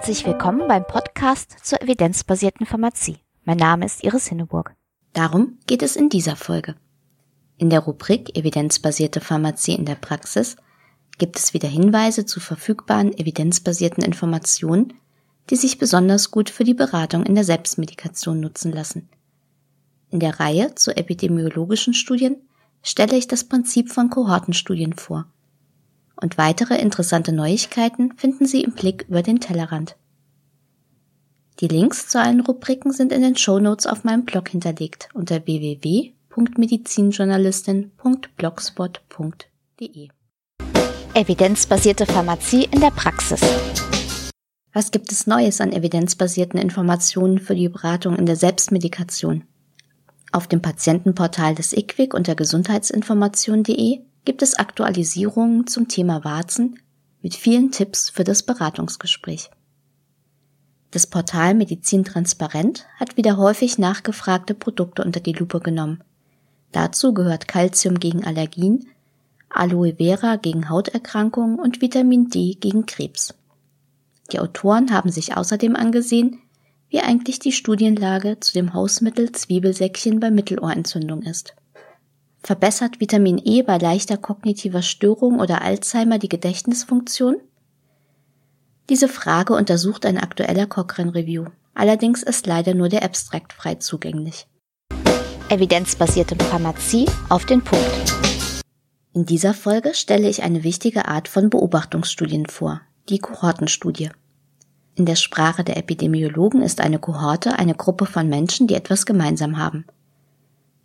Herzlich willkommen beim Podcast zur evidenzbasierten Pharmazie. Mein Name ist Iris Hinneburg. Darum geht es in dieser Folge. In der Rubrik Evidenzbasierte Pharmazie in der Praxis gibt es wieder Hinweise zu verfügbaren evidenzbasierten Informationen, die sich besonders gut für die Beratung in der Selbstmedikation nutzen lassen. In der Reihe zu epidemiologischen Studien stelle ich das Prinzip von Kohortenstudien vor. Und weitere interessante Neuigkeiten finden Sie im Blick über den Tellerrand. Die Links zu allen Rubriken sind in den Shownotes auf meinem Blog hinterlegt unter www.medizinjournalistin.blogspot.de. Evidenzbasierte Pharmazie in der Praxis. Was gibt es Neues an evidenzbasierten Informationen für die Beratung in der Selbstmedikation? Auf dem Patientenportal des IQWIC unter gesundheitsinformation.de gibt es Aktualisierungen zum Thema Warzen mit vielen Tipps für das Beratungsgespräch. Das Portal Medizin Transparent hat wieder häufig nachgefragte Produkte unter die Lupe genommen. Dazu gehört Calcium gegen Allergien, Aloe Vera gegen Hauterkrankungen und Vitamin D gegen Krebs. Die Autoren haben sich außerdem angesehen, wie eigentlich die Studienlage zu dem Hausmittel Zwiebelsäckchen bei Mittelohrentzündung ist. Verbessert Vitamin E bei leichter kognitiver Störung oder Alzheimer die Gedächtnisfunktion? Diese Frage untersucht ein aktueller Cochrane Review. Allerdings ist leider nur der Abstract frei zugänglich. Evidenzbasierte Pharmazie auf den Punkt. In dieser Folge stelle ich eine wichtige Art von Beobachtungsstudien vor, die Kohortenstudie. In der Sprache der Epidemiologen ist eine Kohorte eine Gruppe von Menschen, die etwas gemeinsam haben.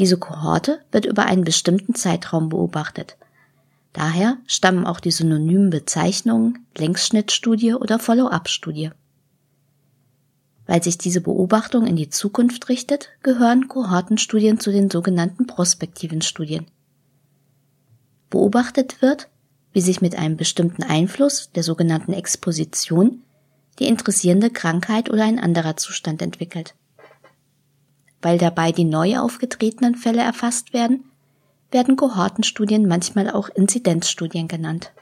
Diese Kohorte wird über einen bestimmten Zeitraum beobachtet. Daher stammen auch die synonymen Bezeichnungen Längsschnittstudie oder Follow-up-Studie. Weil sich diese Beobachtung in die Zukunft richtet, gehören Kohortenstudien zu den sogenannten prospektiven Studien. Beobachtet wird, wie sich mit einem bestimmten Einfluss, der sogenannten Exposition, die interessierende Krankheit oder ein anderer Zustand entwickelt. Weil dabei die neu aufgetretenen Fälle erfasst werden, werden Kohortenstudien manchmal auch Inzidenzstudien genannt.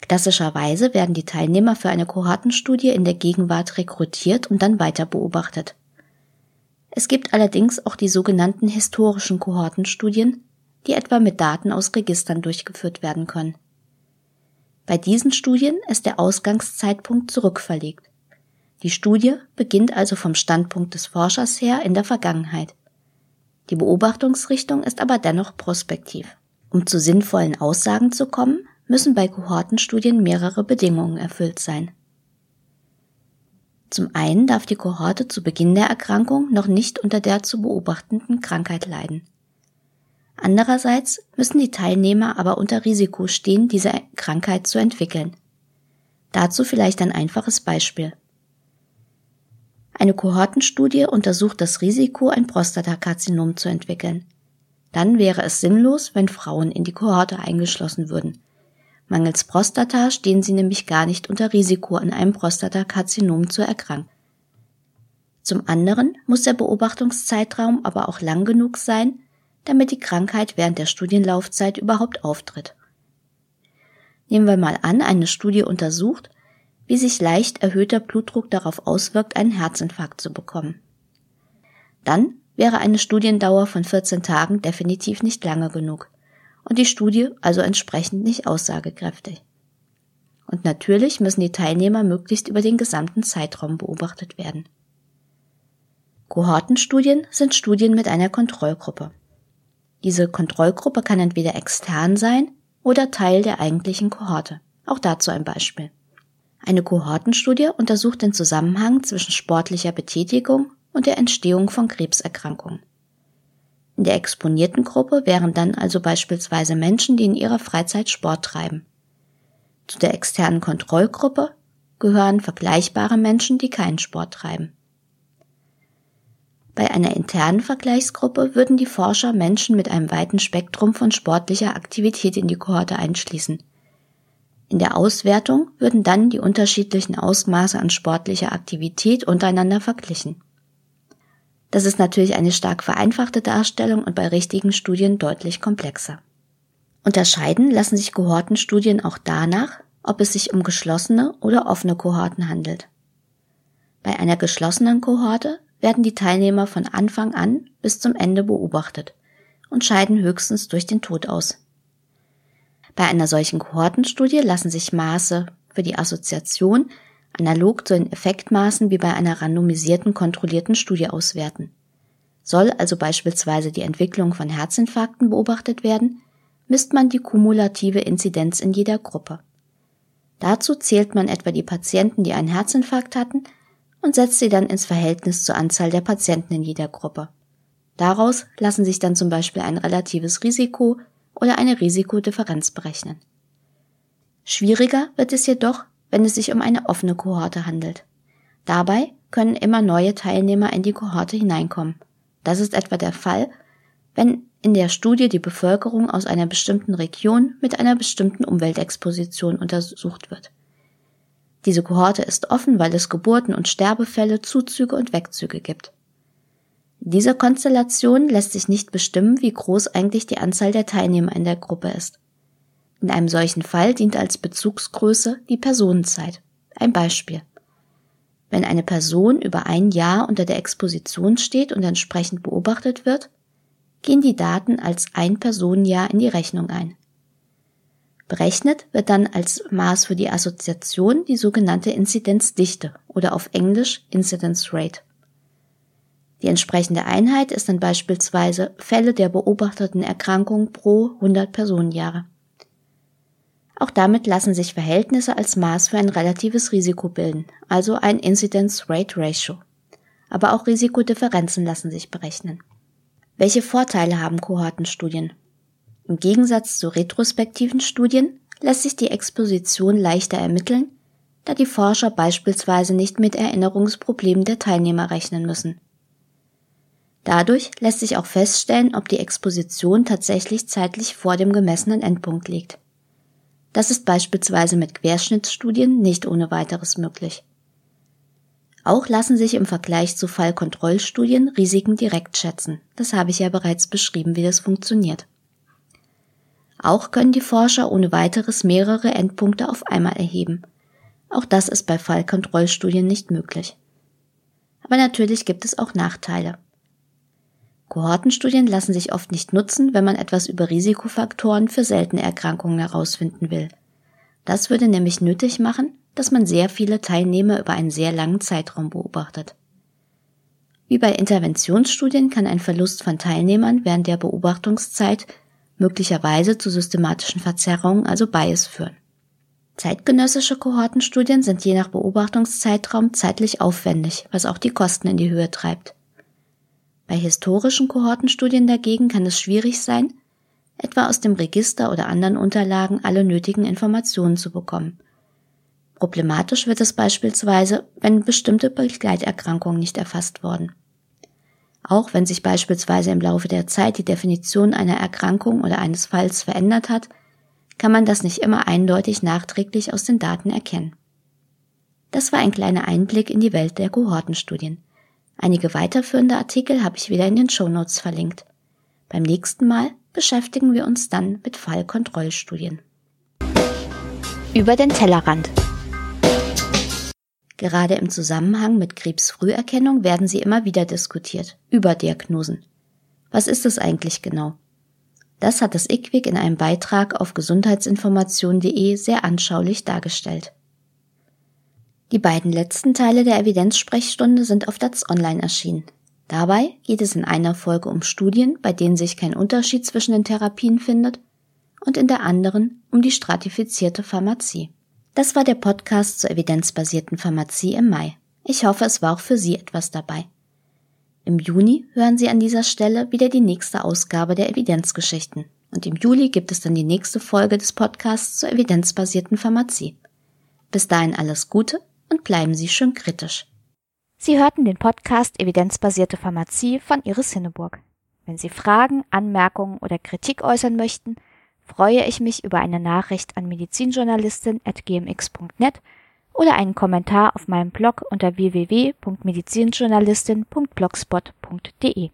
Klassischerweise werden die Teilnehmer für eine Kohortenstudie in der Gegenwart rekrutiert und dann weiter beobachtet. Es gibt allerdings auch die sogenannten historischen Kohortenstudien, die etwa mit Daten aus Registern durchgeführt werden können. Bei diesen Studien ist der Ausgangszeitpunkt zurückverlegt. Die Studie beginnt also vom Standpunkt des Forschers her in der Vergangenheit. Die Beobachtungsrichtung ist aber dennoch prospektiv. Um zu sinnvollen Aussagen zu kommen, müssen bei Kohortenstudien mehrere Bedingungen erfüllt sein. Zum einen darf die Kohorte zu Beginn der Erkrankung noch nicht unter der zu beobachtenden Krankheit leiden. Andererseits müssen die Teilnehmer aber unter Risiko stehen, diese Krankheit zu entwickeln. Dazu vielleicht ein einfaches Beispiel. Eine Kohortenstudie untersucht das Risiko, ein Prostatakarzinom zu entwickeln. Dann wäre es sinnlos, wenn Frauen in die Kohorte eingeschlossen würden. Mangels Prostata stehen sie nämlich gar nicht unter Risiko, an einem Prostatakarzinom zu erkranken. Zum anderen muss der Beobachtungszeitraum aber auch lang genug sein, damit die Krankheit während der Studienlaufzeit überhaupt auftritt. Nehmen wir mal an, eine Studie untersucht, wie sich leicht erhöhter Blutdruck darauf auswirkt, einen Herzinfarkt zu bekommen. Dann wäre eine Studiendauer von 14 Tagen definitiv nicht lange genug und die Studie also entsprechend nicht aussagekräftig. Und natürlich müssen die Teilnehmer möglichst über den gesamten Zeitraum beobachtet werden. Kohortenstudien sind Studien mit einer Kontrollgruppe. Diese Kontrollgruppe kann entweder extern sein oder Teil der eigentlichen Kohorte. Auch dazu ein Beispiel. Eine Kohortenstudie untersucht den Zusammenhang zwischen sportlicher Betätigung und der Entstehung von Krebserkrankungen. In der exponierten Gruppe wären dann also beispielsweise Menschen, die in ihrer Freizeit Sport treiben. Zu der externen Kontrollgruppe gehören vergleichbare Menschen, die keinen Sport treiben. Bei einer internen Vergleichsgruppe würden die Forscher Menschen mit einem weiten Spektrum von sportlicher Aktivität in die Kohorte einschließen. In der Auswertung würden dann die unterschiedlichen Ausmaße an sportlicher Aktivität untereinander verglichen. Das ist natürlich eine stark vereinfachte Darstellung und bei richtigen Studien deutlich komplexer. Unterscheiden lassen sich Kohortenstudien auch danach, ob es sich um geschlossene oder offene Kohorten handelt. Bei einer geschlossenen Kohorte werden die Teilnehmer von Anfang an bis zum Ende beobachtet und scheiden höchstens durch den Tod aus. Bei einer solchen Kohortenstudie lassen sich Maße für die Assoziation analog zu den Effektmaßen wie bei einer randomisierten kontrollierten Studie auswerten. Soll also beispielsweise die Entwicklung von Herzinfarkten beobachtet werden, misst man die kumulative Inzidenz in jeder Gruppe. Dazu zählt man etwa die Patienten, die einen Herzinfarkt hatten, und setzt sie dann ins Verhältnis zur Anzahl der Patienten in jeder Gruppe. Daraus lassen sich dann zum Beispiel ein relatives Risiko oder eine Risikodifferenz berechnen. Schwieriger wird es jedoch, wenn es sich um eine offene Kohorte handelt. Dabei können immer neue Teilnehmer in die Kohorte hineinkommen. Das ist etwa der Fall, wenn in der Studie die Bevölkerung aus einer bestimmten Region mit einer bestimmten Umweltexposition untersucht wird. Diese Kohorte ist offen, weil es Geburten und Sterbefälle, Zuzüge und Wegzüge gibt. In dieser Konstellation lässt sich nicht bestimmen, wie groß eigentlich die Anzahl der Teilnehmer in der Gruppe ist. In einem solchen Fall dient als Bezugsgröße die Personenzeit. Ein Beispiel. Wenn eine Person über ein Jahr unter der Exposition steht und entsprechend beobachtet wird, gehen die Daten als ein Personenjahr in die Rechnung ein. Berechnet wird dann als Maß für die Assoziation die sogenannte Inzidenzdichte oder auf Englisch Incidence Rate. Die entsprechende Einheit ist dann beispielsweise Fälle der beobachteten Erkrankung pro 100 Personenjahre. Auch damit lassen sich Verhältnisse als Maß für ein relatives Risiko bilden, also ein Incidence Rate Ratio. Aber auch Risikodifferenzen lassen sich berechnen. Welche Vorteile haben Kohortenstudien? Im Gegensatz zu retrospektiven Studien lässt sich die Exposition leichter ermitteln, da die Forscher beispielsweise nicht mit Erinnerungsproblemen der Teilnehmer rechnen müssen. Dadurch lässt sich auch feststellen, ob die Exposition tatsächlich zeitlich vor dem gemessenen Endpunkt liegt. Das ist beispielsweise mit Querschnittsstudien nicht ohne weiteres möglich. Auch lassen sich im Vergleich zu Fallkontrollstudien Risiken direkt schätzen. Das habe ich ja bereits beschrieben, wie das funktioniert. Auch können die Forscher ohne weiteres mehrere Endpunkte auf einmal erheben. Auch das ist bei Fallkontrollstudien nicht möglich. Aber natürlich gibt es auch Nachteile. Kohortenstudien lassen sich oft nicht nutzen, wenn man etwas über Risikofaktoren für seltene Erkrankungen herausfinden will. Das würde nämlich nötig machen, dass man sehr viele Teilnehmer über einen sehr langen Zeitraum beobachtet. Wie bei Interventionsstudien kann ein Verlust von Teilnehmern während der Beobachtungszeit möglicherweise zu systematischen Verzerrungen, also Bias führen. Zeitgenössische Kohortenstudien sind je nach Beobachtungszeitraum zeitlich aufwendig, was auch die Kosten in die Höhe treibt. Bei historischen Kohortenstudien dagegen kann es schwierig sein, etwa aus dem Register oder anderen Unterlagen alle nötigen Informationen zu bekommen. Problematisch wird es beispielsweise, wenn bestimmte Begleiterkrankungen nicht erfasst wurden. Auch wenn sich beispielsweise im Laufe der Zeit die Definition einer Erkrankung oder eines Falls verändert hat, kann man das nicht immer eindeutig nachträglich aus den Daten erkennen. Das war ein kleiner Einblick in die Welt der Kohortenstudien. Einige weiterführende Artikel habe ich wieder in den Shownotes verlinkt. Beim nächsten Mal beschäftigen wir uns dann mit Fallkontrollstudien. Über den Tellerrand. Gerade im Zusammenhang mit Krebsfrüherkennung werden sie immer wieder diskutiert. Überdiagnosen. Was ist es eigentlich genau? Das hat das IQWIC in einem Beitrag auf gesundheitsinformation.de sehr anschaulich dargestellt. Die beiden letzten Teile der Evidenzsprechstunde sind auf DATS Online erschienen. Dabei geht es in einer Folge um Studien, bei denen sich kein Unterschied zwischen den Therapien findet, und in der anderen um die stratifizierte Pharmazie. Das war der Podcast zur evidenzbasierten Pharmazie im Mai. Ich hoffe, es war auch für Sie etwas dabei. Im Juni hören Sie an dieser Stelle wieder die nächste Ausgabe der Evidenzgeschichten. Und im Juli gibt es dann die nächste Folge des Podcasts zur evidenzbasierten Pharmazie. Bis dahin alles Gute und bleiben Sie schön kritisch. Sie hörten den Podcast Evidenzbasierte Pharmazie von Iris Hinneburg. Wenn Sie Fragen, Anmerkungen oder Kritik äußern möchten, freue ich mich über eine Nachricht an medizinjournalistin.gmx.net oder einen Kommentar auf meinem Blog unter www.medizinjournalistin.blogspot.de.